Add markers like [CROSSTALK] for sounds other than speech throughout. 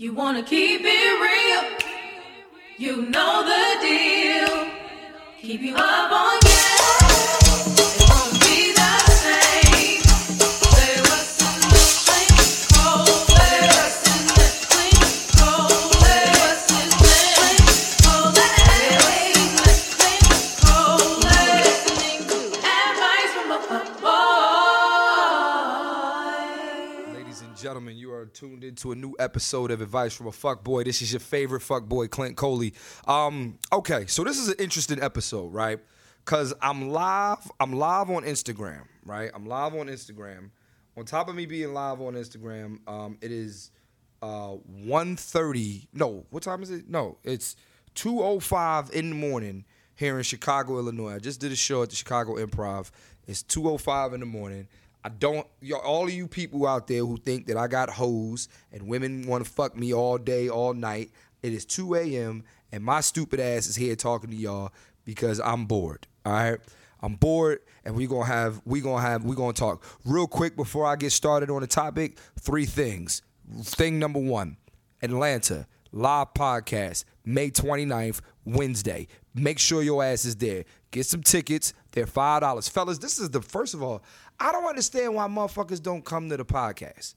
You wanna keep it real. You know the deal. Keep you up on tuned into a new episode of Advice from a Fuck Boy. This is your favorite fuck boy, Clint Coley. Um, okay, so this is an interesting episode, right? Cause I'm live, I'm live on Instagram, right? I'm live on Instagram. On top of me being live on Instagram, um, it is uh 1.30. No, what time is it? No, it's 2.05 in the morning here in Chicago, Illinois. I just did a show at the Chicago Improv. It's 2.05 in the morning. I don't, all of you people out there who think that I got hoes and women want to fuck me all day, all night, it is 2 a.m. and my stupid ass is here talking to y'all because I'm bored. All right. I'm bored and we're gonna have we're gonna have we're gonna talk real quick before I get started on the topic. Three things. Thing number one, Atlanta live podcast May 29th, Wednesday. Make sure your ass is there. Get some tickets. They're five dollars, fellas. This is the first of all. I don't understand why motherfuckers don't come to the podcast.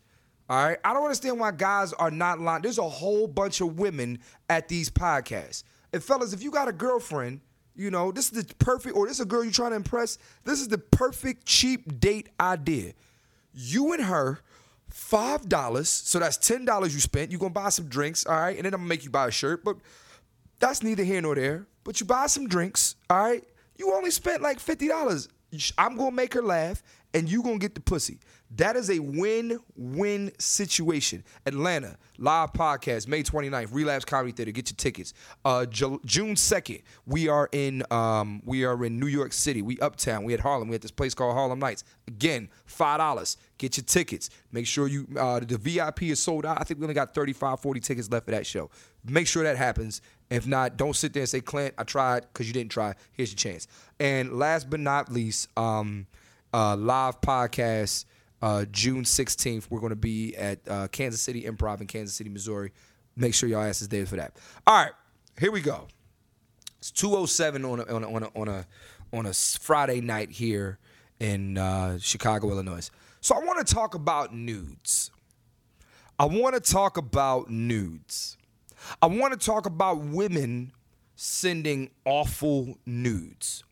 All right, I don't understand why guys are not lying. There's a whole bunch of women at these podcasts. And fellas, if you got a girlfriend, you know this is the perfect, or this is a girl you're trying to impress. This is the perfect cheap date idea. You and her, five dollars. So that's ten dollars you spent. You're gonna buy some drinks, all right, and then I'm gonna make you buy a shirt. But that's neither here nor there. But you buy some drinks, all right. You only spent like fifty dollars. I'm gonna make her laugh, and you gonna get the pussy. That is a win-win situation. Atlanta live podcast May 29th, Relapse Comedy Theater. Get your tickets. Uh, Ju- June 2nd, we are in um, we are in New York City. We uptown. We at Harlem. We at this place called Harlem Nights. Again, five dollars. Get your tickets. Make sure you uh, the VIP is sold out. I think we only got 35, 40 tickets left for that show. Make sure that happens. If not, don't sit there and say, Clint, I tried because you didn't try. Here's your chance. And last but not least, um, uh, live podcast uh, June 16th. We're going to be at uh, Kansas City Improv in Kansas City, Missouri. Make sure y'all ask is there for that. All right, here we go. It's 207 on a, on a, on a, on a, on a Friday night here in uh, Chicago, Illinois. So I want to talk about nudes. I want to talk about nudes. I want to talk about women sending awful nudes.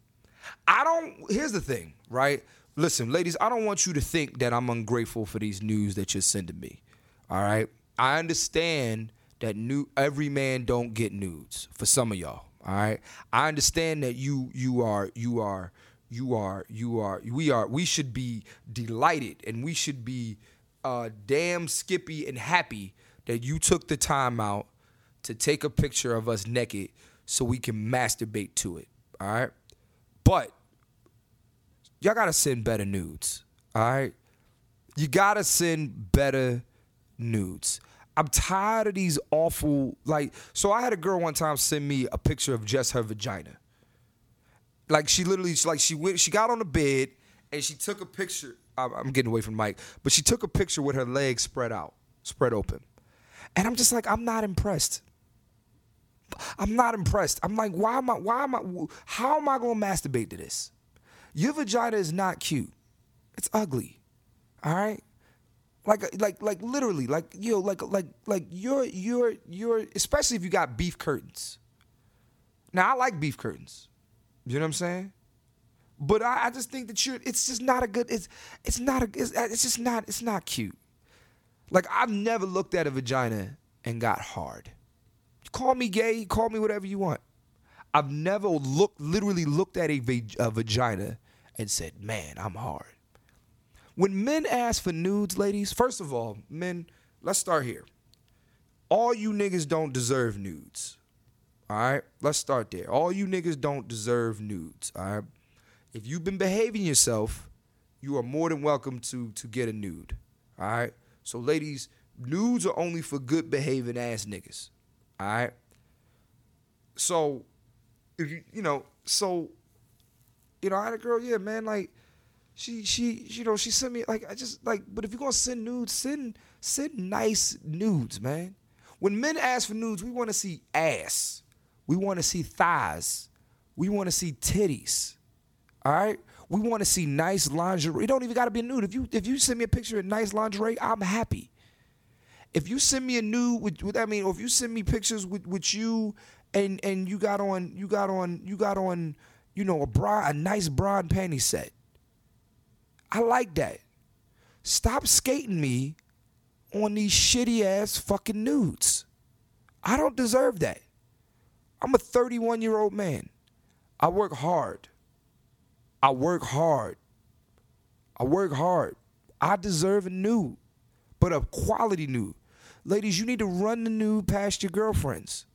I don't. Here's the thing, right? Listen, ladies, I don't want you to think that I'm ungrateful for these news that you're sending me. All right, I understand that new every man don't get nudes for some of y'all. All right, I understand that you you are you are you are you are we are we should be delighted and we should be uh, damn skippy and happy that you took the time out to take a picture of us naked so we can masturbate to it. All right, but y'all gotta send better nudes. All right, you gotta send better nudes. I'm tired of these awful like. So I had a girl one time send me a picture of just her vagina. Like she literally, like she went, she got on the bed and she took a picture. I'm getting away from Mike, but she took a picture with her legs spread out, spread open, and I'm just like, I'm not impressed. I'm not impressed. I'm like, why am I? Why am I? How am I to masturbate to this? Your vagina is not cute. It's ugly. All right. Like, like, like, literally, like, yo, like, like, like, you're, you're, you're, especially if you got beef curtains. Now, I like beef curtains. You know what I'm saying? But I, I just think that you're, it's just not a good, it's, it's not a, it's, it's just not, it's not cute. Like, I've never looked at a vagina and got hard. Call me gay, call me whatever you want. I've never looked, literally looked at a, a vagina and said, man, I'm hard. When men ask for nudes, ladies, first of all, men, let's start here. All you niggas don't deserve nudes. All right? Let's start there. All you niggas don't deserve nudes. All right? If you've been behaving yourself, you are more than welcome to to get a nude. All right? So ladies, nudes are only for good behaving ass niggas. All right? So if you you know, so you know, I had a girl, yeah, man, like she she you know, she sent me like I just like but if you're gonna send nudes, send send nice nudes, man. When men ask for nudes, we want to see ass. We want to see thighs. We want to see titties. All right? We want to see nice lingerie. It don't even got to be nude. If you if you send me a picture of nice lingerie, I'm happy. If you send me a nude with, I mean, or if you send me pictures with, with you and and you got on you got on you got on you know a bra a nice bra and panty set. I like that. Stop skating me on these shitty ass fucking nudes. I don't deserve that. I'm a 31 year old man. I work hard. I work hard. I work hard. I deserve a nude, but a quality nude. Ladies, you need to run the nude past your girlfriends.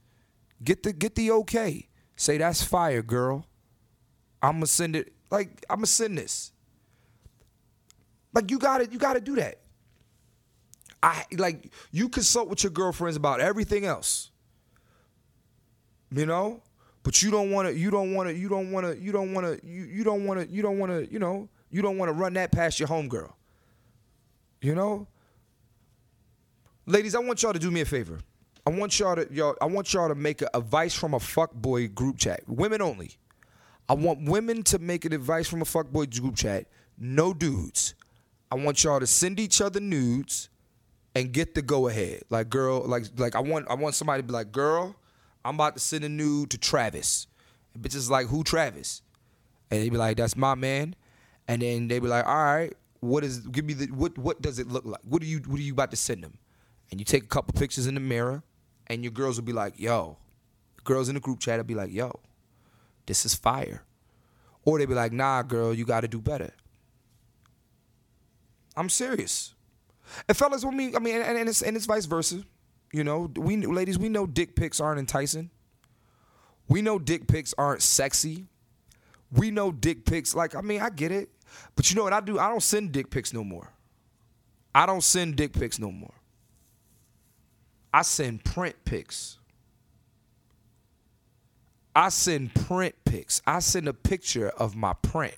Get the get the okay. Say that's fire, girl. I'ma send it. Like I'ma send this. Like you gotta you gotta do that. I like you consult with your girlfriends about everything else. You know? But you don't wanna you don't wanna you don't wanna you don't wanna you, you don't wanna you don't wanna, you know, you don't wanna run that past your homegirl. You know? Ladies, I want y'all to do me a favor. I want y'all to y'all I want y'all to make a advice from a fuckboy group chat. Women only. I want women to make an advice from a fuckboy group chat. No dudes. I want y'all to send each other nudes and get the go ahead. Like girl, like like I want I want somebody to be like, girl, I'm about to send a nude to Travis. And bitches like, who Travis? And they be like, that's my man. And then they be like, all right, what is give me the what what does it look like? What are you what are you about to send them? And you take a couple pictures in the mirror, and your girls will be like, yo. Girls in the group chat will be like, yo, this is fire. Or they be like, nah, girl, you gotta do better. I'm serious. And fellas, I mean, I mean, and, and it's and it's vice versa. You know, we ladies, we know dick pics aren't enticing. We know dick pics aren't sexy. We know dick pics, like, I mean, I get it. But you know what I do? I don't send dick pics no more. I don't send dick pics no more. I send print pics. I send print pics. I send a picture of my print.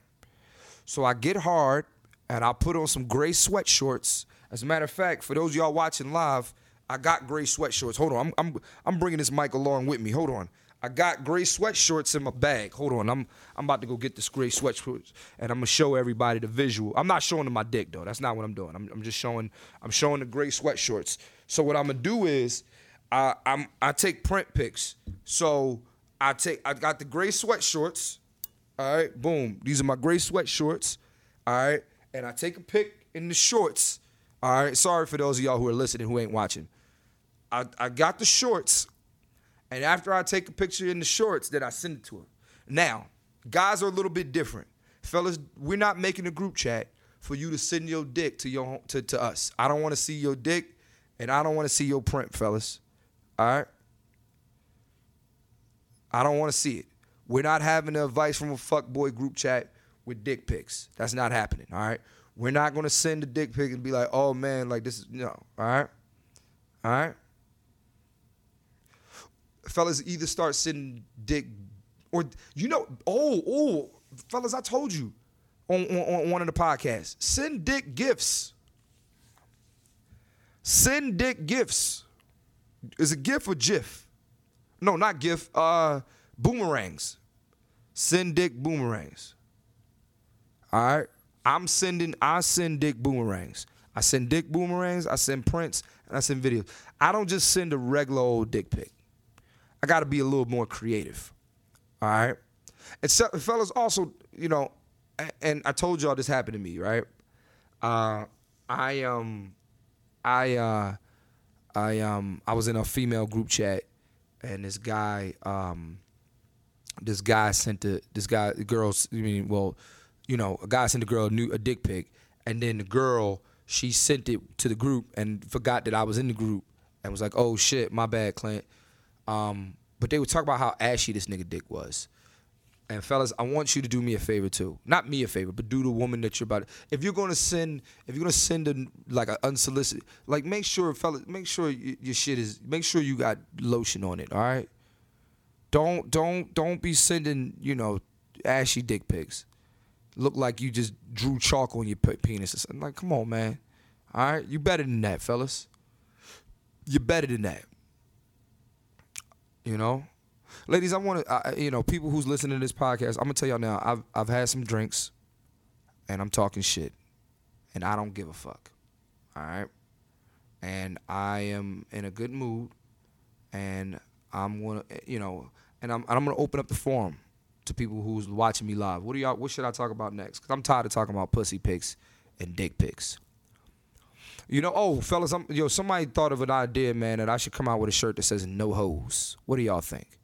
So I get hard and I put on some gray sweat shorts. As a matter of fact, for those of y'all watching live, I got gray sweat shorts. Hold on, I'm I'm I'm bringing this mic along with me. Hold on. I got gray sweat shorts in my bag. Hold on, I'm I'm about to go get this gray sweat shorts, and I'm gonna show everybody the visual. I'm not showing them my dick though. That's not what I'm doing. I'm, I'm just showing I'm showing the gray sweat shorts. So what I'm gonna do is I I'm I take print pics. So I take I got the gray sweat shorts. All right, boom. These are my gray sweat shorts. All right, and I take a pic in the shorts. All right, sorry for those of y'all who are listening who ain't watching. I, I got the shorts, and after I take a picture in the shorts, then I send it to her. Now, guys are a little bit different. Fellas, we're not making a group chat for you to send your dick to your to, to us. I don't want to see your dick, and I don't want to see your print, fellas. All right? I don't want to see it. We're not having the advice from a fuckboy group chat with dick pics. That's not happening. All right. We're not gonna send a dick pic and be like, oh man, like this is no. All right. All right. Fellas either start sending dick or you know, oh, oh, fellas, I told you on, on, on one of the podcasts. Send dick gifts. Send dick gifts. Is a GIF or GIF? No, not GIF. Uh, boomerangs. Send dick boomerangs. All right. I'm sending. I send dick boomerangs. I send dick boomerangs. I send prints and I send videos. I don't just send a regular old dick pic. I got to be a little more creative. All right. And fellas, also, you know, and I told y'all this happened to me, right? Uh, I um, I uh, I um, I was in a female group chat, and this guy um, this guy sent the this guy the girls I mean well you know a guy sent a girl a new a dick pic and then the girl she sent it to the group and forgot that I was in the group and was like oh shit my bad Clint. Um but they would talk about how ashy this nigga dick was and fellas I want you to do me a favor too not me a favor but do the woman that you're about to, if you're gonna send if you're gonna send a like an unsolicited like make sure fellas make sure your shit is make sure you got lotion on it all right don't don't don't be sending you know ashy dick pics. Look like you just drew chalk on your pe- penis or something. Like, come on, man. All right, you better than that, fellas. You're better than that. You know, ladies, I want to, you know, people who's listening to this podcast, I'm gonna tell y'all now. I've I've had some drinks, and I'm talking shit, and I don't give a fuck. All right, and I am in a good mood, and I'm gonna, eh, you know, and I'm I'm gonna open up the forum to people who's watching me live. What do y'all? What should I talk about next? Cause I'm tired of talking about pussy pics and dick pics. You know, oh fellas, I'm, yo, somebody thought of an idea, man, that I should come out with a shirt that says "No hoes." What do y'all think?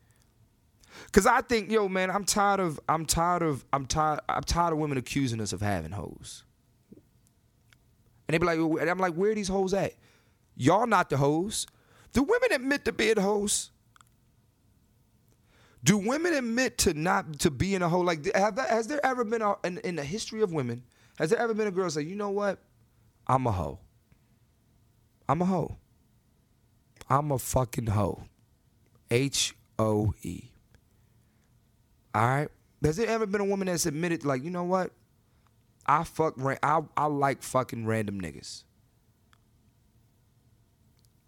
Cause I think, yo, man, I'm tired of, I'm tired of, I'm tired, I'm tired of women accusing us of having hoes. And they be like, and I'm like, where are these hoes at? Y'all not the hoes. Do women admit to being hoes? Do women admit to not to being a hoe? Like, have that, has there ever been a, in, in the history of women? Has there ever been a girl say, you know what? I'm a hoe. I'm a hoe. I'm a fucking hoe. H O E. All right. Has there ever been a woman that's admitted, like, you know what? I fuck. I I like fucking random niggas.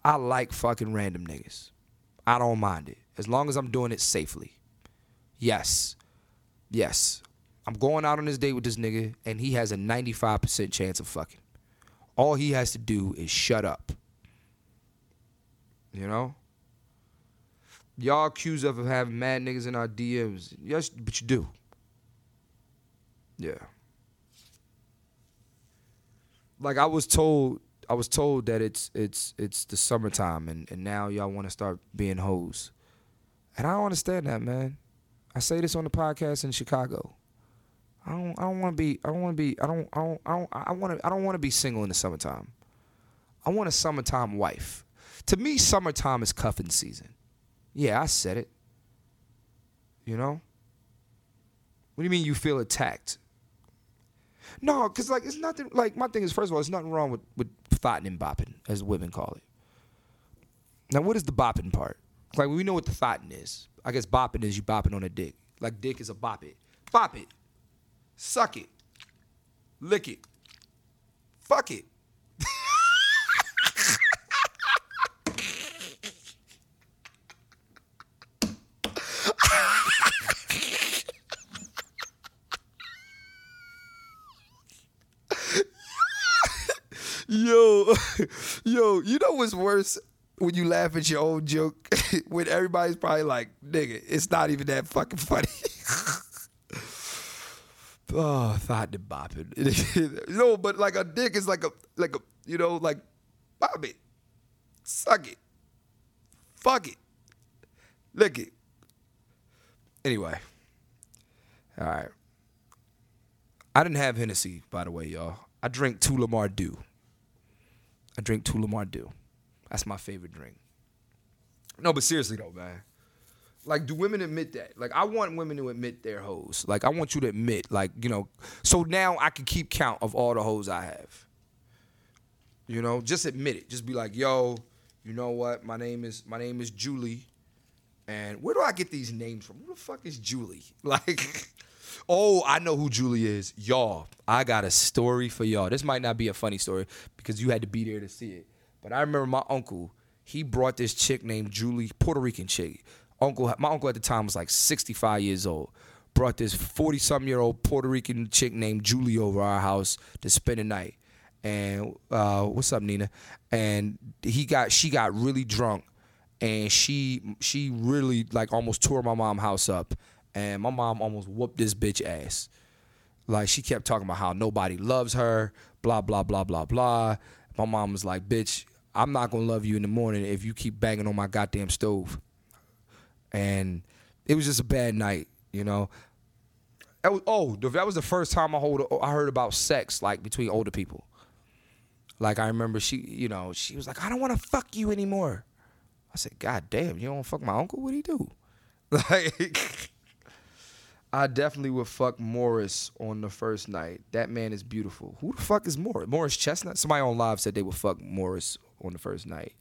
I like fucking random niggas. I don't mind it as long as I'm doing it safely. Yes, yes. I'm going out on this date with this nigga, and he has a 95% chance of fucking. All he has to do is shut up. You know? Y'all accuse us of having mad niggas in our DMs. Yes, but you do. Yeah. Like I was told I was told that it's it's it's the summertime and, and now y'all want to start being hoes. And I don't understand that, man. I say this on the podcast in Chicago. I don't I don't want to be I don't want to be I don't I don't I don't I want to I don't want to be single in the summertime. I want a summertime wife. To me summertime is cuffing season. Yeah, I said it. You know? What do you mean you feel attacked? No, cause like it's nothing. Like my thing is, first of all, there's nothing wrong with with thotting and bopping, as women call it. Now, what is the bopping part? Like we know what the thotting is. I guess bopping is you bopping on a dick. Like dick is a bop it, bop it, suck it, lick it, fuck it. Yo, [LAUGHS] yo, you know what's worse when you laugh at your own joke [LAUGHS] when everybody's probably like, nigga, it's not even that fucking funny. [LAUGHS] oh, thought the bopping. no, but like a dick is like a like a you know like bop it, suck it, fuck it, lick it. Anyway, all right. I didn't have Hennessy, by the way, y'all. I drink Tullamore Dew. I drink Tullamore Dew. That's my favorite drink. No, but seriously though, man. Like, do women admit that? Like, I want women to admit their hoes. Like, I want you to admit, like, you know, so now I can keep count of all the hoes I have. You know, just admit it. Just be like, yo, you know what? My name is my name is Julie. And where do I get these names from? Who the fuck is Julie? [LAUGHS] Like, oh, I know who Julie is. Y'all, I got a story for y'all. This might not be a funny story because you had to be there to see it. But I remember my uncle, he brought this chick named Julie, Puerto Rican chick. Uncle, my uncle at the time was like 65 years old. Brought this 40 something year old Puerto Rican chick named Julie over our house to spend the night. And uh, what's up, Nina? And he got she got really drunk and she she really like almost tore my mom house up and my mom almost whooped this bitch ass. Like she kept talking about how nobody loves her blah blah blah blah blah. My mom was like bitch i'm not gonna love you in the morning if you keep banging on my goddamn stove. And it was just a bad night you know? That was, oh that was the first time i hold i heard about sex like between older people. Like i remember she you know she was like i don't want to fuck you anymore. I said, God damn, you don't fuck my uncle? What'd he do? [LAUGHS] Like, I definitely would fuck Morris on the first night. That man is beautiful. Who the fuck is Morris? Morris Chestnut? Somebody on live said they would fuck Morris on the first night.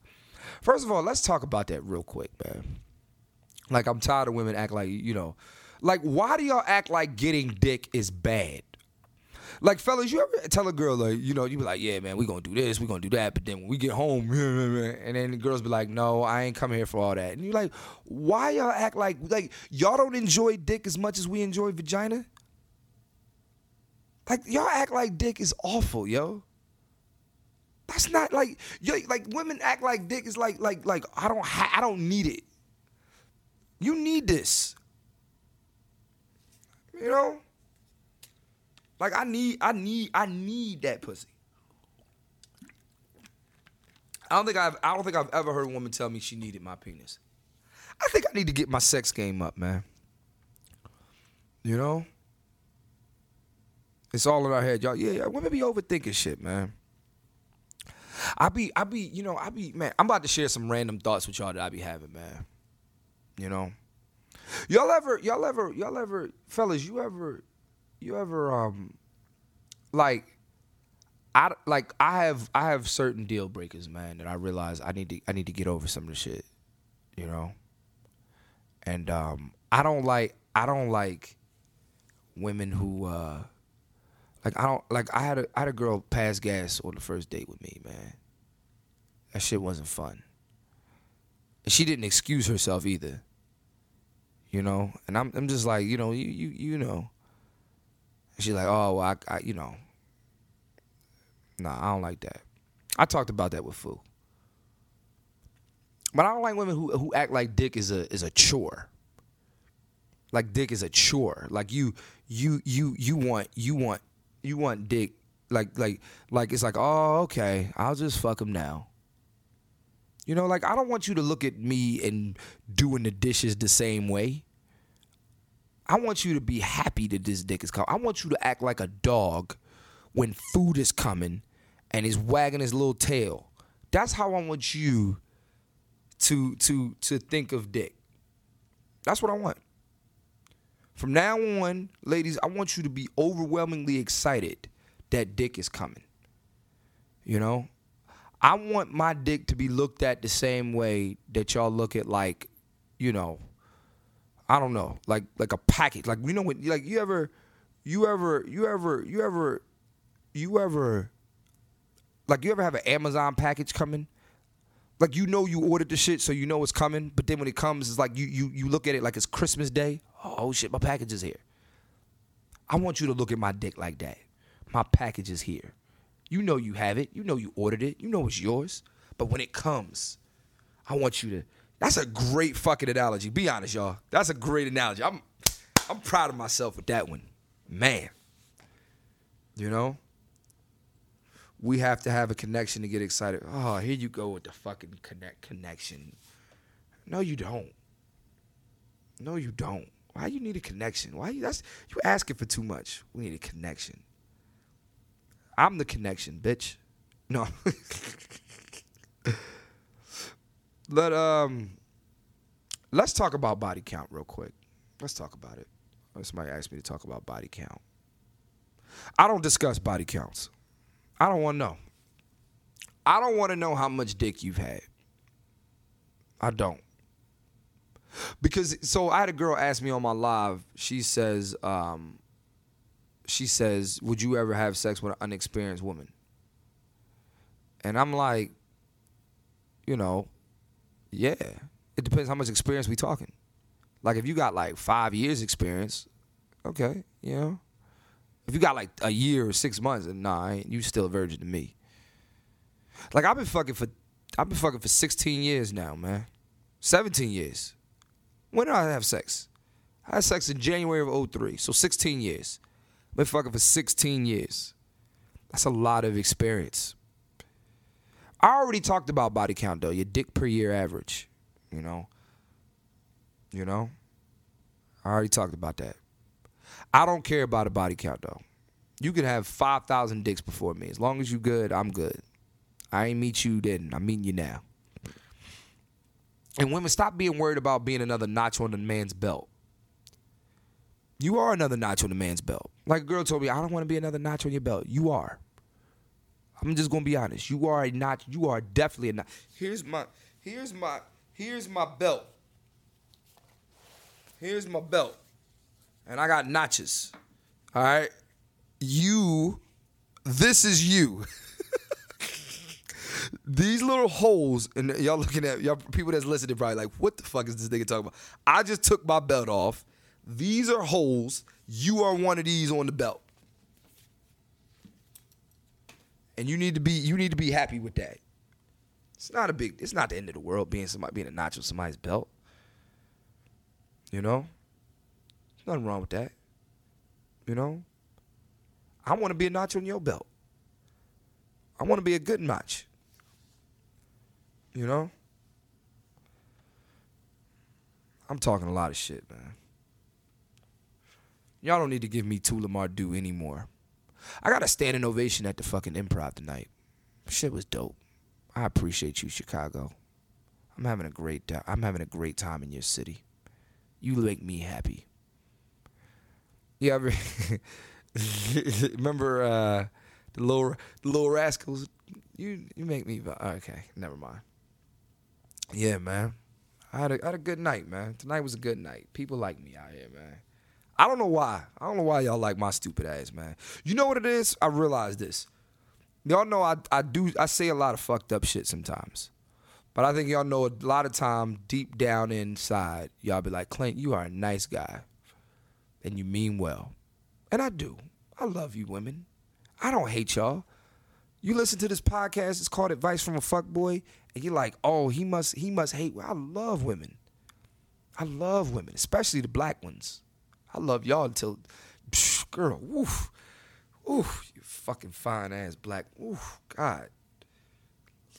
First of all, let's talk about that real quick, man. Like, I'm tired of women act like, you know, like, why do y'all act like getting dick is bad? Like fellas, you ever tell a girl like, you know, you be like, yeah, man, we gonna do this, we gonna do that, but then when we get home, [LAUGHS] and then the girls be like, no, I ain't coming here for all that, and you're like, why y'all act like like y'all don't enjoy dick as much as we enjoy vagina? Like y'all act like dick is awful, yo. That's not like yo, like women act like dick is like like like I don't ha- I don't need it. You need this. You know? Like I need I need I need that pussy. I don't think I've I don't think I've ever heard a woman tell me she needed my penis. I think I need to get my sex game up, man. You know? It's all in our head, y'all. Yeah, yeah, women be overthinking shit, man. I be, I be, you know, I be, man. I'm about to share some random thoughts with y'all that I be having, man. You know, y'all ever, y'all ever, y'all ever, fellas, you ever, you ever, um, like, I like, I have, I have certain deal breakers, man, that I realize I need to, I need to get over some of the shit, you know, and um, I don't like, I don't like women who, uh like I don't like I had a I had a girl pass gas on the first date with me, man. That shit wasn't fun. And she didn't excuse herself either. You know? And I'm I'm just like, you know, you you you know. She's like, oh well, I, I you know. Nah, I don't like that. I talked about that with Fu. But I don't like women who who act like dick is a is a chore. Like dick is a chore. Like you you you you want you want you want dick like like like it's like oh okay I'll just fuck him now. You know like I don't want you to look at me and doing the dishes the same way. I want you to be happy that this dick is coming. I want you to act like a dog when food is coming and he's wagging his little tail. That's how I want you to to to think of dick. That's what I want. From now on, ladies, I want you to be overwhelmingly excited that dick is coming. You know? I want my dick to be looked at the same way that y'all look at like, you know, I don't know, like like a package. Like you know what like you ever you ever you ever you ever you ever like you ever have an Amazon package coming? Like you know you ordered the shit so you know it's coming, but then when it comes it's like you you you look at it like it's Christmas Day oh shit, my package is here. I want you to look at my dick like that. My package is here. You know you have it. You know you ordered it. You know it's yours. But when it comes, I want you to. That's a great fucking analogy. Be honest, y'all. That's a great analogy. I'm, I'm proud of myself with that one, man. You know, we have to have a connection to get excited. Oh, here you go with the fucking connect connection. No, you don't. No, you don't. Why you need a connection? Why you that's you asking for too much. We need a connection. I'm the connection, bitch. No. [LAUGHS] Let um let's talk about body count real quick. Let's talk about it. Somebody asked me to talk about body count. I don't discuss body counts. I don't want to know. I don't want to know how much dick you've had. I don't. Because so I had a girl ask me on my live. She says, um, she says, "Would you ever have sex with an unexperienced woman?" And I'm like, you know, yeah. It depends how much experience we talking. Like if you got like five years experience, okay, you know. If you got like a year or six months, nah, you still a virgin to me. Like I've been fucking for, I've been fucking for 16 years now, man. 17 years. When did I have sex? I had sex in January of 03, so 16 years. Been fucking for 16 years. That's a lot of experience. I already talked about body count though, your dick per year average. You know? You know? I already talked about that. I don't care about a body count though. You could have 5,000 dicks before me. As long as you good, I'm good. I ain't meet you then. I'm meeting you now. And women, stop being worried about being another notch on the man's belt. You are another notch on the man's belt. Like a girl told me, I don't want to be another notch on your belt. You are. I'm just gonna be honest. You are a notch. You are definitely a notch. Here's my, here's my, here's my belt. Here's my belt, and I got notches. All right, you, this is you. [LAUGHS] These little holes, and y'all looking at y'all people that's listening probably like, what the fuck is this nigga talking about? I just took my belt off. These are holes. You are one of these on the belt. And you need to be you need to be happy with that. It's not a big it's not the end of the world being somebody being a notch on somebody's belt. You know? There's nothing wrong with that. You know? I want to be a notch on your belt. I want to be a good notch. You know? I'm talking a lot of shit, man. Y'all don't need to give me Tullamore Dew anymore. I got a standing ovation at the fucking improv tonight. Shit was dope. I appreciate you, Chicago. I'm having a great time. I'm having a great time in your city. You make me happy. Ever [LAUGHS] remember uh, the little the little rascals? You you make me okay. Never mind. Yeah, man. I had a, I had a good night, man. Tonight was a good night. People like me out here, man. I don't know why. I don't know why y'all like my stupid ass, man. You know what it is? I realize this. Y'all know I, I do I say a lot of fucked up shit sometimes. But I think y'all know a lot of time deep down inside, y'all be like, Clint, you are a nice guy. And you mean well. And I do. I love you women. I don't hate y'all. You listen to this podcast, it's called Advice from a Fuck Boy, and you're like, oh, he must he must hate. I love women. I love women, especially the black ones. I love y'all until, psh, girl, woof, woof, you fucking fine ass black, woof, God,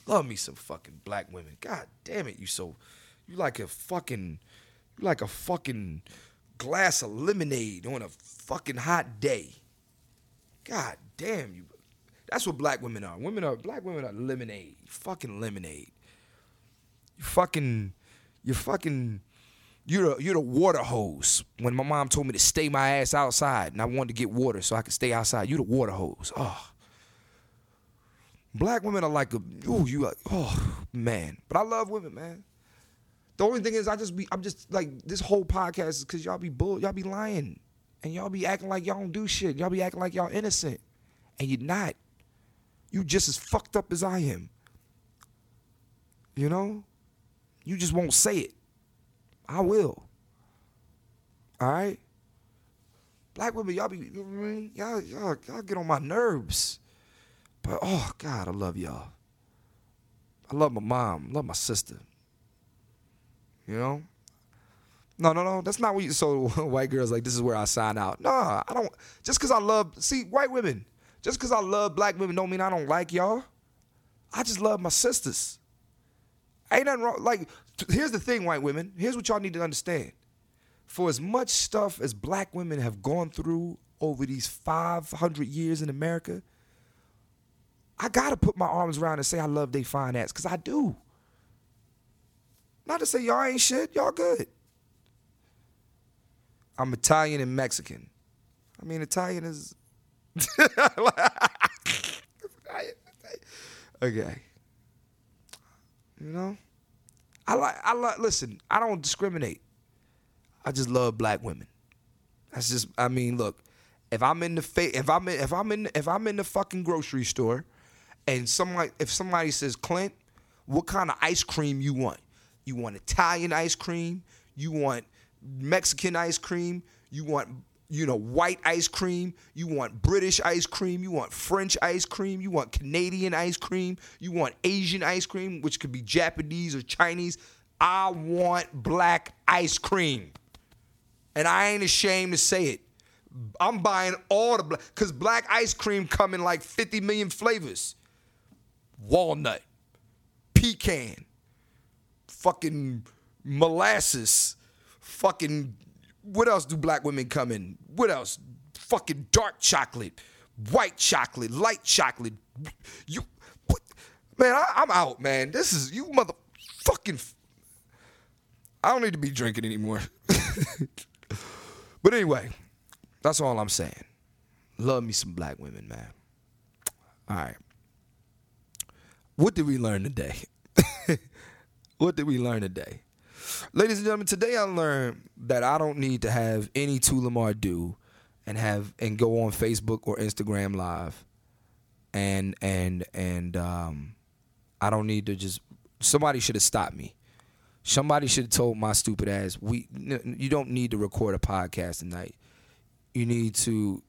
love me some fucking black women. God damn it, you so, you like a fucking, you like a fucking glass of lemonade on a fucking hot day. God damn you. That's what black women are. Women are black women are lemonade. Fucking lemonade. You fucking, you fucking you're the, you're the water hose. When my mom told me to stay my ass outside and I wanted to get water so I could stay outside, you're the water hose. Oh. Black women are like a ooh, you like, oh man. But I love women, man. The only thing is I just be I'm just like this whole podcast is cause y'all be bull, y'all be lying. And y'all be acting like y'all don't do shit. Y'all be acting like y'all innocent. And you're not. You just as fucked up as I am. You know? You just won't say it. I will. All right. Black women, y'all be, you know what I mean? Y'all, y'all, y'all get on my nerves. But oh God, I love y'all. I love my mom. I love my sister. You know? No, no, no. That's not what you. So [LAUGHS] white girls like this is where I sign out. Nah, I don't. Just because I love, see, white women. Just because I love black women don't mean I don't like y'all. I just love my sisters. Ain't nothing wrong. Like, here's the thing, white women. Here's what y'all need to understand. For as much stuff as black women have gone through over these 500 years in America, I gotta put my arms around and say I love they fine ass, because I do. Not to say y'all ain't shit, y'all good. I'm Italian and Mexican. I mean, Italian is. [LAUGHS] okay. You know, I like I like. Listen, I don't discriminate. I just love black women. That's just. I mean, look. If I'm in the fa- if I'm in, if I'm in if I'm in the fucking grocery store, and somebody if somebody says Clint, what kind of ice cream you want? You want Italian ice cream? You want Mexican ice cream? You want you know, white ice cream, you want British ice cream, you want French ice cream, you want Canadian ice cream, you want Asian ice cream, which could be Japanese or Chinese. I want black ice cream. And I ain't ashamed to say it. I'm buying all the black, because black ice cream come in like 50 million flavors. Walnut, pecan, fucking molasses, fucking what else do black women come in? What else? Fucking dark chocolate, white chocolate, light chocolate. You, what? man, I, am out, man. This is you motherfucking. I don't need to be drinking anymore. [LAUGHS] but anyway, that's all I'm saying. Love me some black women, man. All right. What did we learn today? [LAUGHS] what did we learn today? Ladies and gentlemen, today I learned that I don't need to have any Tullamore Dew and have and go on Facebook or Instagram live and and and um I don't need to just somebody should have stopped me. Somebody should have told my stupid ass, we you don't need to record a podcast tonight. You need to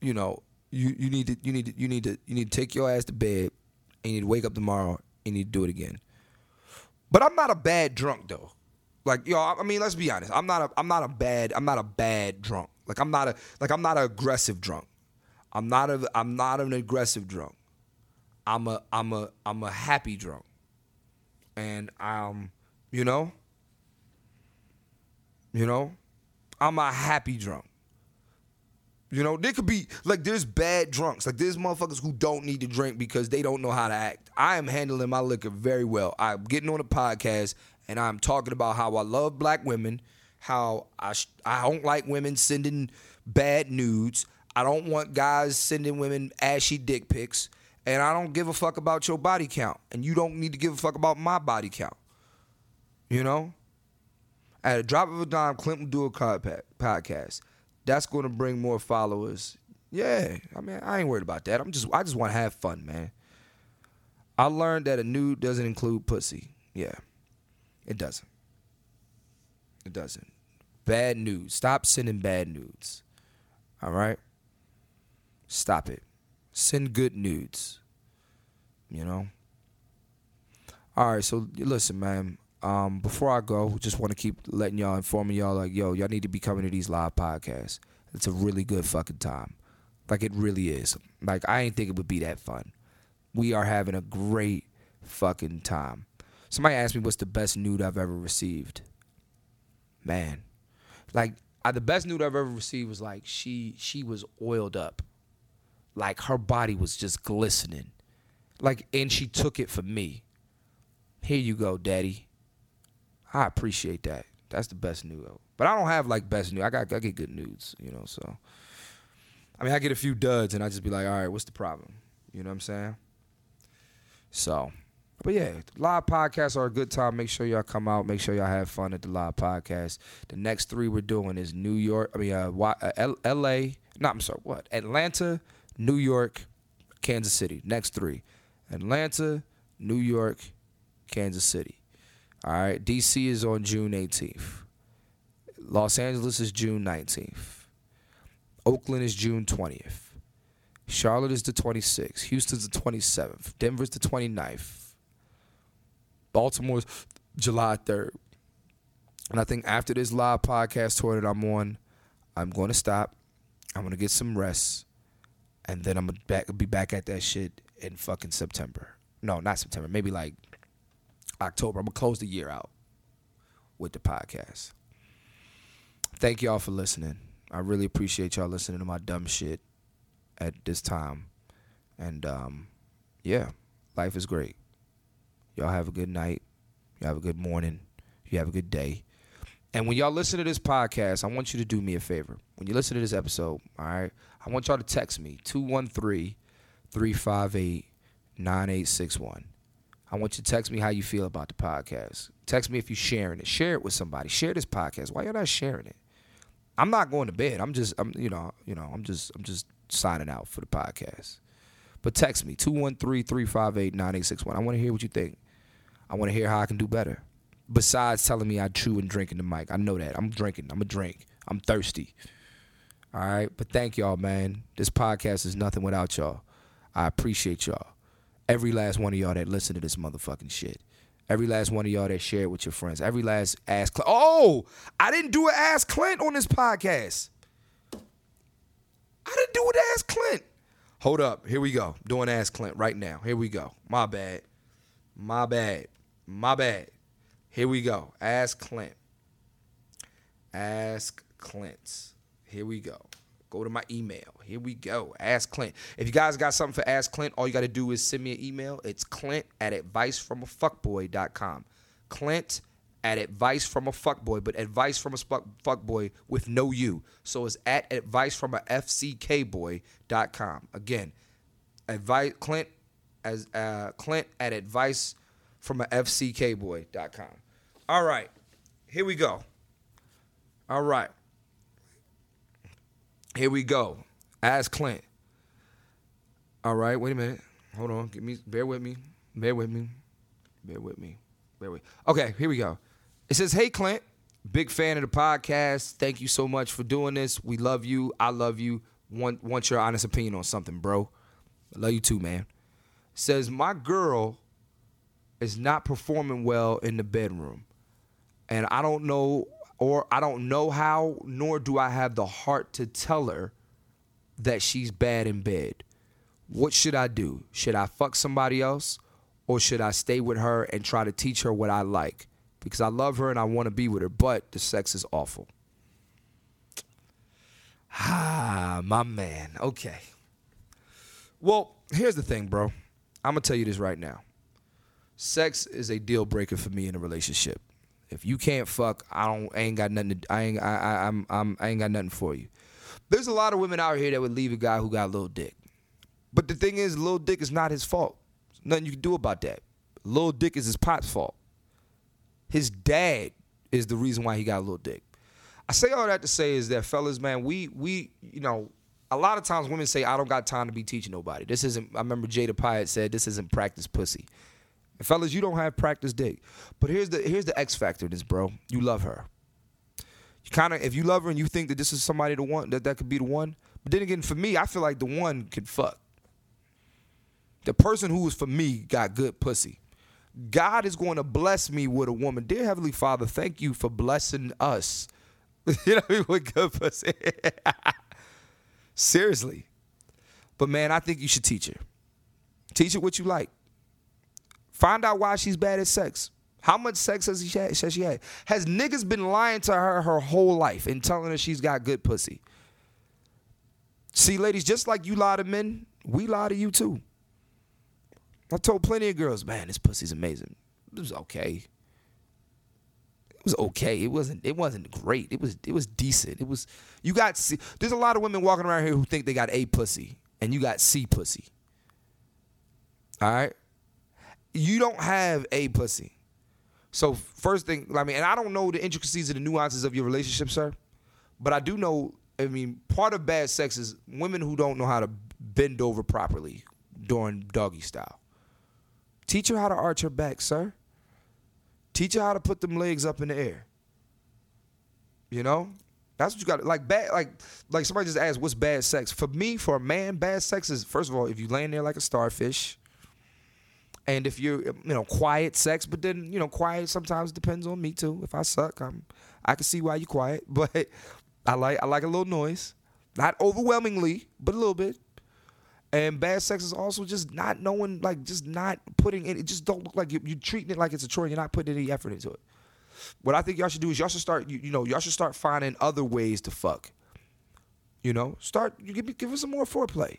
you know, you, you need to you need to you need to you need to take your ass to bed and you need to wake up tomorrow and you need to do it again. But I'm not a bad drunk though. Like yo, I mean, let's be honest. I'm not a I'm not a bad I'm not a bad drunk. Like I'm not a like I'm not an aggressive drunk. I'm not a I'm not an aggressive drunk. I'm a I'm a I'm a happy drunk. And um, you know, you know, I'm a happy drunk. You know, there could be like there's bad drunks. Like there's motherfuckers who don't need to drink because they don't know how to act. I am handling my liquor very well. I'm getting on a podcast and I'm talking about how I love black women, how I sh- I don't like women sending bad nudes. I don't want guys sending women ashy dick pics, and I don't give a fuck about your body count, and you don't need to give a fuck about my body count. You know, at a drop of a dime, Clint will do a podcast. That's going to bring more followers. Yeah, I mean, I ain't worried about that. I'm just, I just want to have fun, man. I learned that a nude doesn't include pussy. Yeah, it doesn't. It doesn't. Bad news. Stop sending bad nudes. All right? Stop it. Send good nudes. You know? All right, so listen, man. Um, before I go, just want to keep letting y'all informing y'all like, yo, y'all need to be coming to these live podcasts. It's a really good fucking time. Like it really is. Like I ain't think it would be that fun. We are having a great fucking time. Somebody asked me what's the best nude I've ever received. Man, like I, the best nude I've ever received was like she she was oiled up, like her body was just glistening, like and she took it for me. Here you go, daddy. I appreciate that. That's the best nude. But I don't have like best nude. I got I get good nudes, you know. So I mean, I get a few duds, and I just be like, all right, what's the problem? You know what I'm saying? So, but yeah, live podcasts are a good time. Make sure y'all come out. Make sure y'all have fun at the live podcast. The next three we're doing is New York. I mean, uh, Y- uh, L- L.A. No, I'm sorry. What? Atlanta, New York, Kansas City. Next three: Atlanta, New York, Kansas City. All right. DC is on June 18th. Los Angeles is June 19th. Oakland is June 20th. Charlotte is the 26th. Houston's the 27th. Denver's the 29th. Baltimore's July 3rd. And I think after this live podcast tour that I'm on, I'm going to stop. I'm going to get some rest. And then I'm going to be back at that shit in fucking September. No, not September. Maybe like October. I'm going to close the year out with the podcast. Thank y'all for listening. I really appreciate y'all listening to my dumb shit at this time. And um, yeah, life is great. Y'all have a good night. You have a good morning. You have a good day. And when y'all listen to this podcast, I want you to do me a favor. When you listen to this episode, all right, I want y'all to text me 213 358 9861. I want you to text me how you feel about the podcast. Text me if you're sharing it. Share it with somebody. Share this podcast. Why y'all not sharing it? I'm not going to bed. I'm just I'm you know, you know, I'm just I'm just signing out for the podcast. But text me 213-358-9861. I want to hear what you think. I want to hear how I can do better. Besides telling me I chew and drink in the mic. I know that. I'm drinking. I'm a drink. I'm thirsty. All right. But thank y'all, man. This podcast is nothing without y'all. I appreciate y'all. Every last one of y'all that listen to this motherfucking shit. Every last one of y'all that share it with your friends. Every last ass Clint. Oh, I didn't do an Ask Clint on this podcast. I didn't do an Ask Clint. Hold up. Here we go. Doing Ask Clint right now. Here we go. My bad. My bad. My bad. Here we go. Ask Clint. Ask Clint. Here we go. Go to my email. Here we go. Ask Clint. If you guys got something for Ask Clint, all you got to do is send me an email. It's clint at advicefromafuckboy.com. Clint at advicefromafuckboy, but advice from a fuckboy with no U. So it's at advicefromafckboy.com. Again, advice Clint as uh, Clint at advice from a fckboy.com. All right. Here we go. All right. Here we go. Ask Clint. All right, wait a minute. Hold on. Give me bear with me. Bear with me. Bear with me. Bear with Okay, here we go. It says, Hey Clint, big fan of the podcast. Thank you so much for doing this. We love you. I love you. Want want your honest opinion on something, bro. I love you too, man. Says my girl is not performing well in the bedroom. And I don't know or I don't know how, nor do I have the heart to tell her that she's bad in bed. What should I do? Should I fuck somebody else? Or should I stay with her and try to teach her what I like? Because I love her and I want to be with her, but the sex is awful. [SIGHS] Ah, my man. Okay. Well, here's the thing, bro. I'm to tell you this right now. Sex is a deal breaker for me in a relationship. If you can't fuck, I don't. I ain't got nothing. To, I ain't. I, I, I'm. I'm. I ain't got nothing for you. There's a lot of women out here that would leave a guy who got a little dick. But the thing is, little dick is not his fault. There's nothing you can do about that. Little dick is his pot's fault. His dad is the reason why he got a little dick. I say all that to say is that fellas, man, we we you know, a lot of times women say I don't got time to be teaching nobody. This isn't. I remember Jada Pinkett said this isn't practice pussy. And fellas, you don't have practice dick. But here's the here's the X factor in this, bro. You love her. You kind of if you love her and you think that this is somebody the one that that could be the one. But then again, for me, I feel like the one could fuck. The person who was for me got good pussy. God is going to bless me with a woman. Dear Heavenly Father, thank you for blessing us. [LAUGHS] you know? With good pussy. [LAUGHS] Seriously. But man, I think you should teach her. Teach her what you like. Find out why she's bad at sex. How much sex has she had? Has she had? Has niggas been lying to her her whole life and telling her she's got good pussy? See, ladies, just like you lie to men, we lie to you too. I told plenty of girls, man, this pussy's amazing. It was okay. It was okay. It wasn't. It wasn't great. It was. It was decent. It was. You got. C, there's a lot of women walking around here who think they got a pussy, and you got C pussy. All right. You don't have a pussy. So first thing, I mean, and I don't know the intricacies and the nuances of your relationship, sir, but I do know. I mean, part of bad sex is women who don't know how to bend over properly during doggy style. Teach her how to arch her back, sir. Teach her how to put them legs up in the air. You know? That's what you got. Like bad, like like somebody just asked, "What's bad sex?" For me, for a man, bad sex is first of all if you laying there like a starfish, and if you're you know quiet sex. But then you know quiet sometimes depends on me too. If I suck, I'm I can see why you quiet, [LAUGHS] but I like I like a little noise, not overwhelmingly, but a little bit. And bad sex is also just not knowing, like, just not putting in. It just don't look like you, you're treating it like it's a chore. and You're not putting any effort into it. What I think y'all should do is y'all should start. You, you know, y'all should start finding other ways to fuck. You know, start. You give me, give us some more foreplay.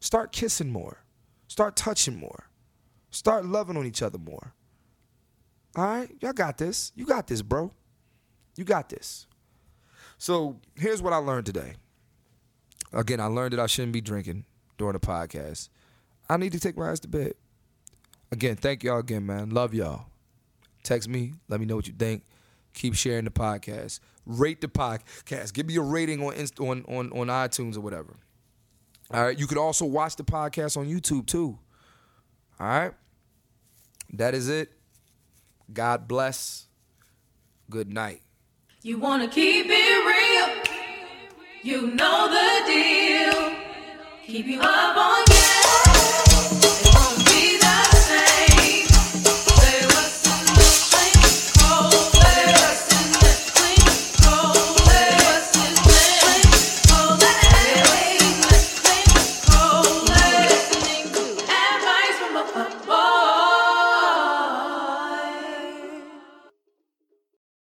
Start kissing more. Start touching more. Start loving on each other more. All right, y'all got this. You got this, bro. You got this. So here's what I learned today. Again, I learned that I shouldn't be drinking during the podcast. I need to take my ass to bed. Again, thank y'all again, man. Love y'all. Text me. Let me know what you think. Keep sharing the podcast. Rate the podcast. Give me a rating on Inst- on, on on iTunes or whatever. All right. You could also watch the podcast on YouTube too. All right. That is it. God bless. Good night. You wanna keep it real. You know the deal. Keep you up on your